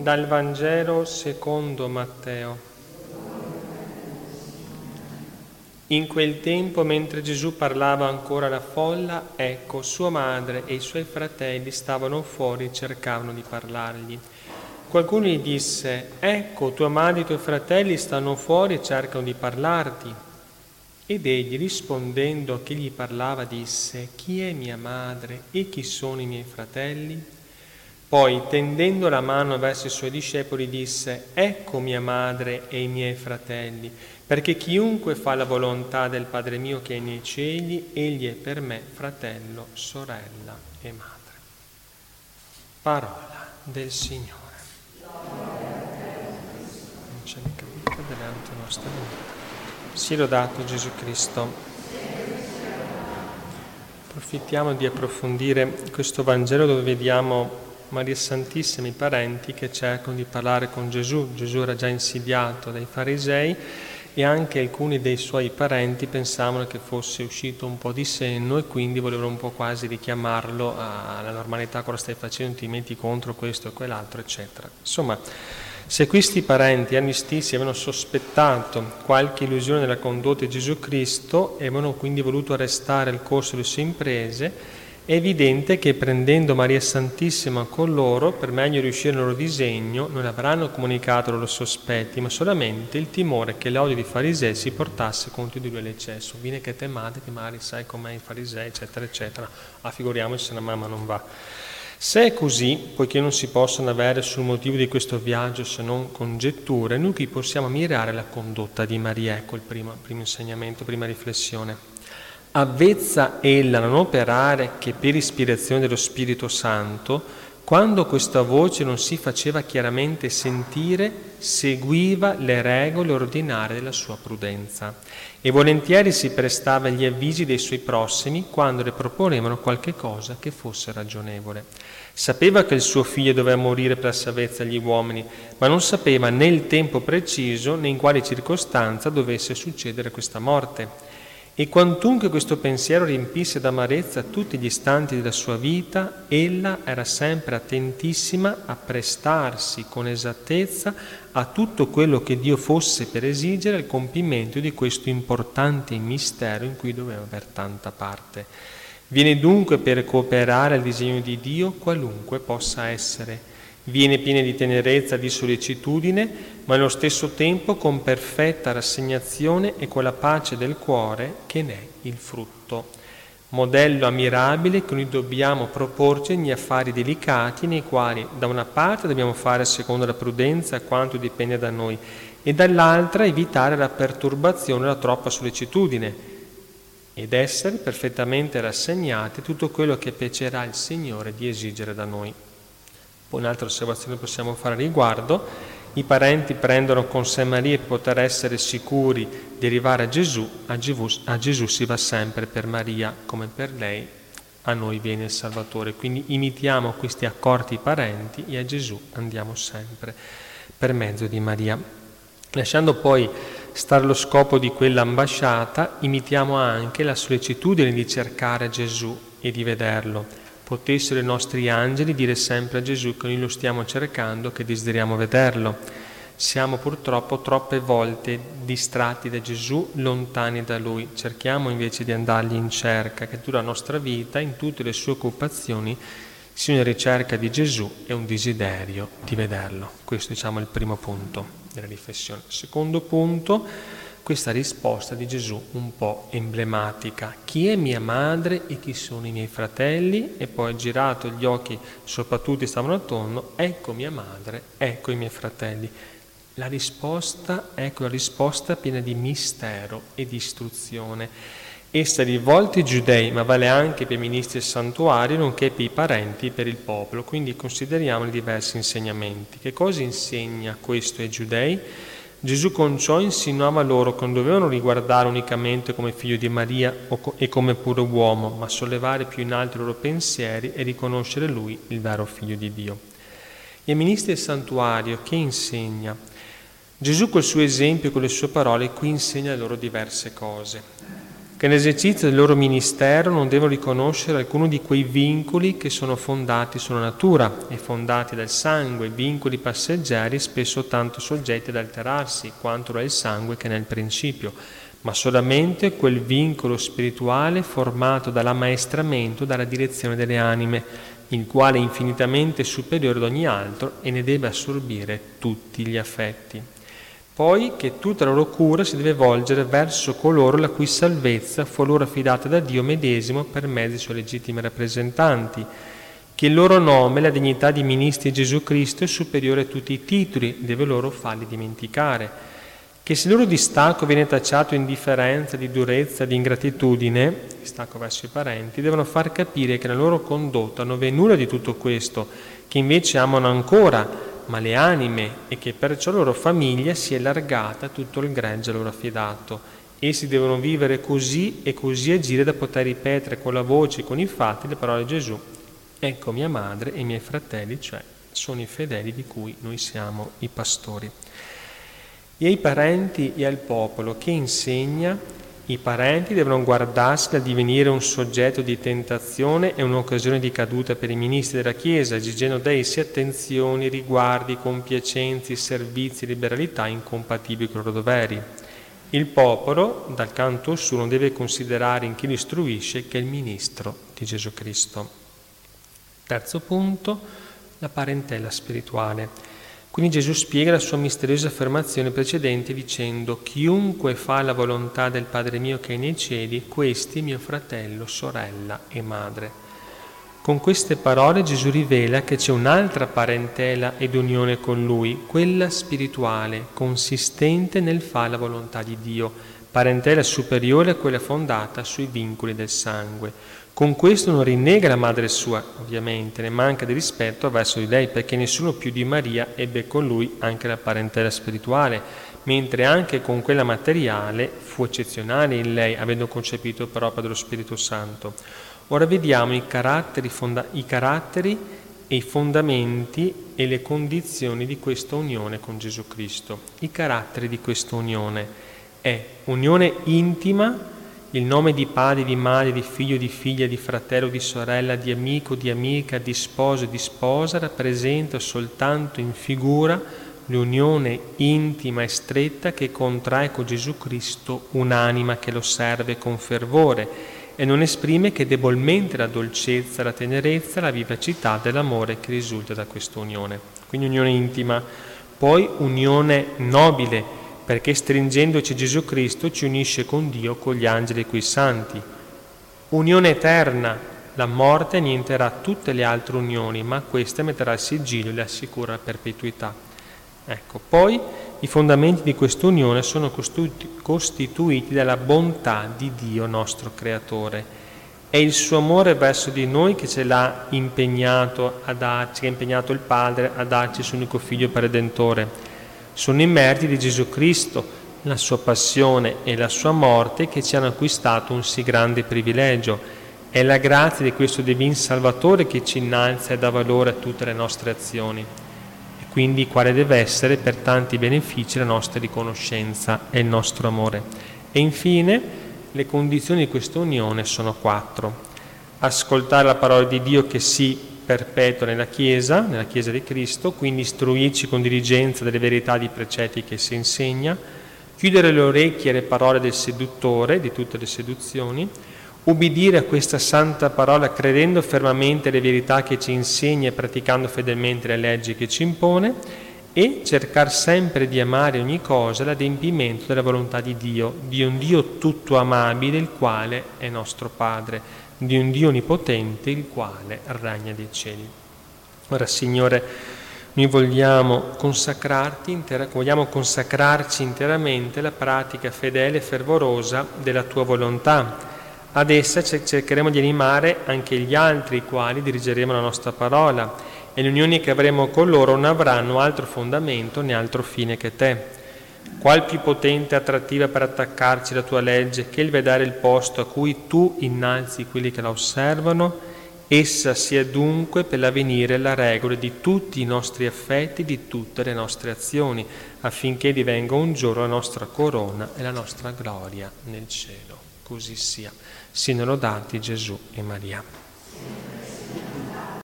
Dal Vangelo secondo Matteo. In quel tempo, mentre Gesù parlava ancora alla folla, ecco, sua madre e i suoi fratelli stavano fuori e cercavano di parlargli. Qualcuno gli disse, ecco, tua madre e i tuoi fratelli stanno fuori e cercano di parlarti. Ed egli rispondendo a chi gli parlava disse, chi è mia madre e chi sono i miei fratelli? Poi, tendendo la mano verso i suoi discepoli, disse, Ecco mia madre e i miei fratelli, perché chiunque fa la volontà del Padre mio che è nei cieli, egli è per me fratello, sorella e madre. Parola del Signore. Non ce ne capita delante nostra vita. Sia lodato Gesù Cristo. Approfittiamo di approfondire questo Vangelo dove vediamo Maria Santissima, i parenti che cercano di parlare con Gesù. Gesù era già insidiato dai farisei e anche alcuni dei suoi parenti pensavano che fosse uscito un po' di senno e quindi volevano un po' quasi richiamarlo alla normalità, cosa stai facendo, ti metti contro questo e quell'altro, eccetera. Insomma, se questi parenti anni stessi avevano sospettato qualche illusione nella condotta di Gesù Cristo e avevano quindi voluto arrestare il corso delle sue imprese, è evidente che prendendo Maria Santissima con loro, per meglio riuscire nel loro disegno, non avranno comunicato i loro sospetti, ma solamente il timore che l'odio di farisei si portasse contro di lui all'eccesso. Viene che te madre, che magari sai com'è i farisei, eccetera, eccetera. Ah, figuriamoci se la mamma non va. Se è così, poiché non si possono avere sul motivo di questo viaggio se non congetture, noi qui possiamo mirare la condotta di Maria, ecco il primo, primo insegnamento, prima riflessione. Avvezza ella a non operare che per ispirazione dello Spirito Santo, quando questa voce non si faceva chiaramente sentire, seguiva le regole ordinarie della sua prudenza e volentieri si prestava agli avvisi dei suoi prossimi quando le proponevano qualche cosa che fosse ragionevole. Sapeva che il suo figlio doveva morire per la salvezza degli uomini, ma non sapeva né il tempo preciso né in quale circostanza dovesse succedere questa morte. E quantunque questo pensiero riempisse d'amarezza tutti gli istanti della sua vita, ella era sempre attentissima a prestarsi con esattezza a tutto quello che Dio fosse per esigere il compimento di questo importante mistero in cui doveva aver tanta parte. Viene dunque per cooperare al disegno di Dio qualunque possa essere Viene piena di tenerezza, di sollecitudine, ma allo stesso tempo con perfetta rassegnazione e con la pace del cuore che ne è il frutto. Modello ammirabile che noi dobbiamo proporci negli affari delicati nei quali da una parte dobbiamo fare secondo la prudenza quanto dipende da noi e dall'altra evitare la perturbazione e la troppa sollecitudine ed essere perfettamente rassegnati a tutto quello che piacerà il Signore di esigere da noi. Poi un'altra osservazione possiamo fare a riguardo, i parenti prendono con sé Maria per poter essere sicuri di arrivare a Gesù, a Gesù, a Gesù si va sempre per Maria come per lei, a noi viene il Salvatore. Quindi imitiamo questi accorti parenti e a Gesù andiamo sempre per mezzo di Maria. Lasciando poi stare lo scopo di quell'ambasciata, imitiamo anche la sollecitudine di cercare Gesù e di vederlo potessero i nostri angeli dire sempre a Gesù che noi lo stiamo cercando, che desideriamo vederlo. Siamo purtroppo troppe volte distratti da Gesù, lontani da Lui. Cerchiamo invece di andargli in cerca, che tutta la nostra vita, in tutte le sue occupazioni, sia una ricerca di Gesù e un desiderio di vederlo. Questo diciamo è il primo punto della riflessione. Secondo punto, questa risposta di Gesù un po' emblematica. Chi è mia madre e chi sono i miei fratelli? E poi girato gli occhi sopra tutti stavano attorno, ecco mia madre, ecco i miei fratelli. La risposta è ecco, quella risposta piena di mistero e di istruzione. Essa rivolta ai giudei, ma vale anche per i ministri del santuario, nonché per i parenti e per il popolo. Quindi consideriamo i diversi insegnamenti. Che cosa insegna questo ai giudei? Gesù con ciò insinuava loro che non dovevano riguardare unicamente come figlio di Maria e come puro uomo, ma sollevare più in alto i loro pensieri e riconoscere lui il vero figlio di Dio. E ministri del santuario che insegna? Gesù col suo esempio e con le sue parole qui insegna loro diverse cose. Che nell'esercizio del loro ministero non devono riconoscere alcuno di quei vincoli che sono fondati sulla natura e fondati dal sangue, vincoli passeggeri spesso tanto soggetti ad alterarsi quanto lo è il sangue che nel principio, ma solamente quel vincolo spirituale formato dall'ammaestramento, dalla direzione delle anime, il quale è infinitamente superiore ad ogni altro e ne deve assorbire tutti gli affetti poi che tutta la loro cura si deve volgere verso coloro la cui salvezza fu loro affidata da Dio medesimo per mezzo dei suoi legittimi rappresentanti, che il loro nome, la dignità di ministri di Gesù Cristo è superiore a tutti i titoli, deve loro farli dimenticare, che se il loro distacco viene tacciato indifferenza, di durezza, di ingratitudine, distacco verso i parenti, devono far capire che nella loro condotta non v'è nulla di tutto questo, che invece amano ancora ma le anime e che perciò loro famiglia si è allargata tutto il gregge loro affidato. Essi devono vivere così e così agire da poter ripetere con la voce e con i fatti le parole di Gesù. Ecco mia madre e i miei fratelli, cioè sono i fedeli di cui noi siamo i pastori. E ai parenti e al popolo che insegna i parenti devono guardarsi dal divenire un soggetto di tentazione e un'occasione di caduta per i ministri della Chiesa, esigendo da essi attenzioni, riguardi, compiacenzi, servizi, liberalità incompatibili con i loro doveri. Il popolo, dal canto suo, non deve considerare in chi lo istruisce che il ministro di Gesù Cristo. Terzo punto, la parentela spirituale. Quindi Gesù spiega la sua misteriosa affermazione precedente dicendo chiunque fa la volontà del Padre mio che è nei cieli, questi mio fratello, sorella e madre. Con queste parole Gesù rivela che c'è un'altra parentela ed unione con Lui, quella spirituale, consistente nel fare la volontà di Dio, parentela superiore a quella fondata sui vincoli del sangue. Con questo non rinnega la madre sua, ovviamente, ne manca di rispetto verso di lei, perché nessuno più di Maria ebbe con lui anche la parentela spirituale, mentre anche con quella materiale fu eccezionale in lei, avendo concepito per opera dello Spirito Santo. Ora vediamo i caratteri, fonda- i caratteri e i fondamenti e le condizioni di questa unione con Gesù Cristo. I caratteri di questa unione è unione intima, il nome di padre, di madre, di figlio, di figlia, di fratello, di sorella, di amico, di amica, di sposo e di sposa rappresenta soltanto in figura l'unione intima e stretta che contrae con Gesù Cristo un'anima che lo serve con fervore e non esprime che debolmente la dolcezza, la tenerezza, la vivacità dell'amore che risulta da questa unione. Quindi unione intima, poi unione nobile, perché stringendoci Gesù Cristo ci unisce con Dio, con gli angeli e coi santi. Unione eterna, la morte annienterà tutte le altre unioni, ma questa metterà il sigillo e le assicura la perpetuità. Ecco, poi i fondamenti di questa unione sono costituiti dalla bontà di Dio nostro Creatore. È il suo amore verso di noi che ce l'ha impegnato a darci, che ha impegnato il Padre a darci il suo unico figlio per Redentore sono i meriti di Gesù Cristo, la sua passione e la sua morte che ci hanno acquistato un sì grande privilegio. È la grazia di questo Divin Salvatore che ci innalza e dà valore a tutte le nostre azioni e quindi quale deve essere per tanti benefici la nostra riconoscenza e il nostro amore. E infine le condizioni di questa unione sono quattro. Ascoltare la parola di Dio che si perpetua nella Chiesa, nella Chiesa di Cristo, quindi istruirci con diligenza delle verità di precetti che si insegna, chiudere le orecchie alle parole del seduttore, di tutte le seduzioni, ubbidire a questa santa parola credendo fermamente le verità che ci insegna e praticando fedelmente le leggi che ci impone e cercare sempre di amare ogni cosa l'adempimento della volontà di Dio, di un Dio tutto amabile, il quale è nostro Padre di un Dio onnipotente il quale regna dei cieli. Ora, Signore, noi vogliamo, consacrarti, vogliamo consacrarci interamente alla pratica fedele e fervorosa della tua volontà. Ad essa cercheremo di animare anche gli altri, i quali dirigeremo la nostra parola, e le unioni che avremo con loro non avranno altro fondamento né altro fine che te. Qual più potente attrattiva per attaccarci la tua legge che il vedere il posto a cui tu innalzi quelli che la osservano? Essa sia dunque per l'avvenire la regola di tutti i nostri affetti, di tutte le nostre azioni, affinché divenga un giorno la nostra corona e la nostra gloria nel cielo. così sia. Siano lodati Gesù e Maria.